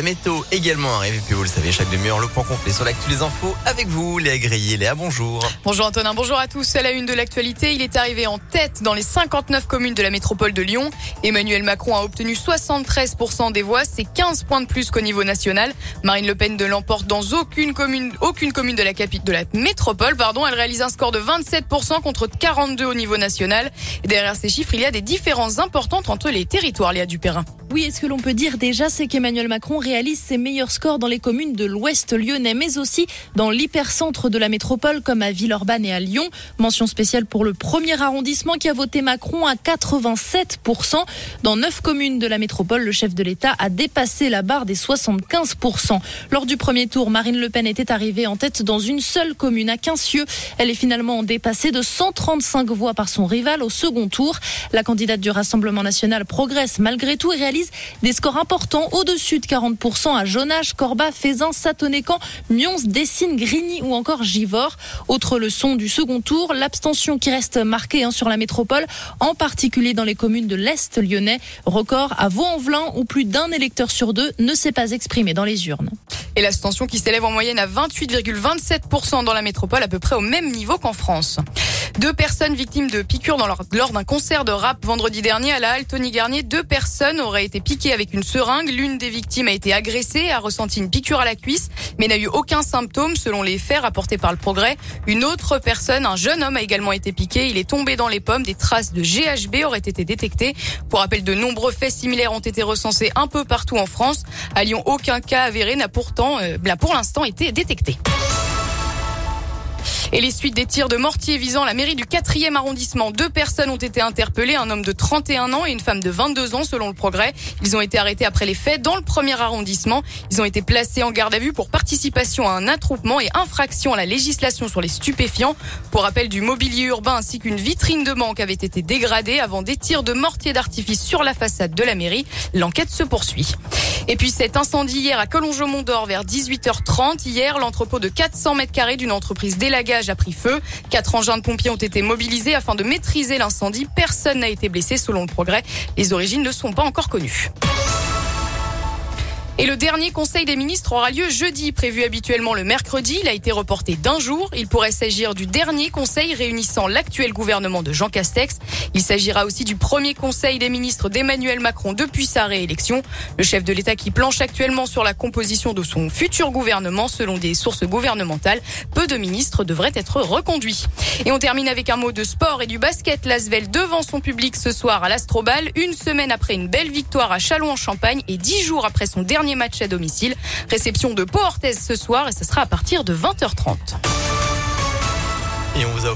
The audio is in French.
La météo également arrive. Et puis vous le savez, chaque demi-heure, le point complet sur l'actu des infos avec vous, Léa Grillet. Léa, bonjour. Bonjour Antonin, bonjour à tous. À la une de l'actualité, il est arrivé en tête dans les 59 communes de la métropole de Lyon. Emmanuel Macron a obtenu 73% des voix, c'est 15 points de plus qu'au niveau national. Marine Le Pen ne l'emporte dans aucune commune, aucune commune de la capitale, de la métropole, pardon. Elle réalise un score de 27% contre 42 au niveau national. Et derrière ces chiffres, il y a des différences importantes entre les territoires, Léa Dupérin. Oui, et ce que l'on peut dire déjà, c'est qu'Emmanuel Macron réalise ses meilleurs scores dans les communes de l'Ouest lyonnais, mais aussi dans l'hypercentre de la métropole, comme à Villeurbanne et à Lyon. Mention spéciale pour le premier arrondissement qui a voté Macron à 87%. Dans neuf communes de la métropole, le chef de l'État a dépassé la barre des 75%. Lors du premier tour, Marine Le Pen était arrivée en tête dans une seule commune, à Quincieux. Elle est finalement dépassée de 135 voix par son rival au second tour. La candidate du Rassemblement national progresse malgré tout et réalise des scores importants au-dessus de 40% à Jonache, Corba, Fézin, Satonnécan, Nyons, Dessine, Grigny ou encore Givors. Autre leçon du second tour, l'abstention qui reste marquée hein, sur la métropole, en particulier dans les communes de l'Est lyonnais. Record à Vaux-en-Velin où plus d'un électeur sur deux ne s'est pas exprimé dans les urnes. Et l'abstention qui s'élève en moyenne à 28,27% dans la métropole, à peu près au même niveau qu'en France. Deux personnes victimes de piqûres lors d'un concert de rap vendredi dernier à la halle Tony Garnier. Deux personnes auraient été piquées avec une seringue. L'une des victimes a été agressée, a ressenti une piqûre à la cuisse, mais n'a eu aucun symptôme selon les faits rapportés par le progrès. Une autre personne, un jeune homme, a également été piqué. Il est tombé dans les pommes. Des traces de GHB auraient été détectées. Pour rappel, de nombreux faits similaires ont été recensés un peu partout en France. À Lyon, aucun cas avéré n'a pourtant, euh, pour l'instant, été détecté. Et les suites des tirs de mortier visant la mairie du 4e arrondissement. Deux personnes ont été interpellées, un homme de 31 ans et une femme de 22 ans selon le progrès. Ils ont été arrêtés après les faits dans le premier arrondissement. Ils ont été placés en garde à vue pour participation à un attroupement et infraction à la législation sur les stupéfiants. Pour rappel du mobilier urbain ainsi qu'une vitrine de banque avait été dégradée avant des tirs de mortier d'artifice sur la façade de la mairie. L'enquête se poursuit. Et puis cet incendie hier à Collonges-Mont d'Or vers 18h30. Hier, l'entrepôt de 400 mètres carrés d'une entreprise d'élagage a pris feu. Quatre engins de pompiers ont été mobilisés afin de maîtriser l'incendie. Personne n'a été blessé selon le progrès. Les origines ne sont pas encore connues. Et le dernier Conseil des ministres aura lieu jeudi, prévu habituellement le mercredi. Il a été reporté d'un jour. Il pourrait s'agir du dernier Conseil réunissant l'actuel gouvernement de Jean Castex. Il s'agira aussi du premier Conseil des ministres d'Emmanuel Macron depuis sa réélection. Le chef de l'État qui planche actuellement sur la composition de son futur gouvernement selon des sources gouvernementales. Peu de ministres devraient être reconduits. Et on termine avec un mot de sport et du basket. L'Asvel devant son public ce soir à l'Astrobal, une semaine après une belle victoire à Châlons-en-Champagne et dix jours après son dernier match à domicile. Réception de Pau ce soir et ce sera à partir de 20h30. Et on vous a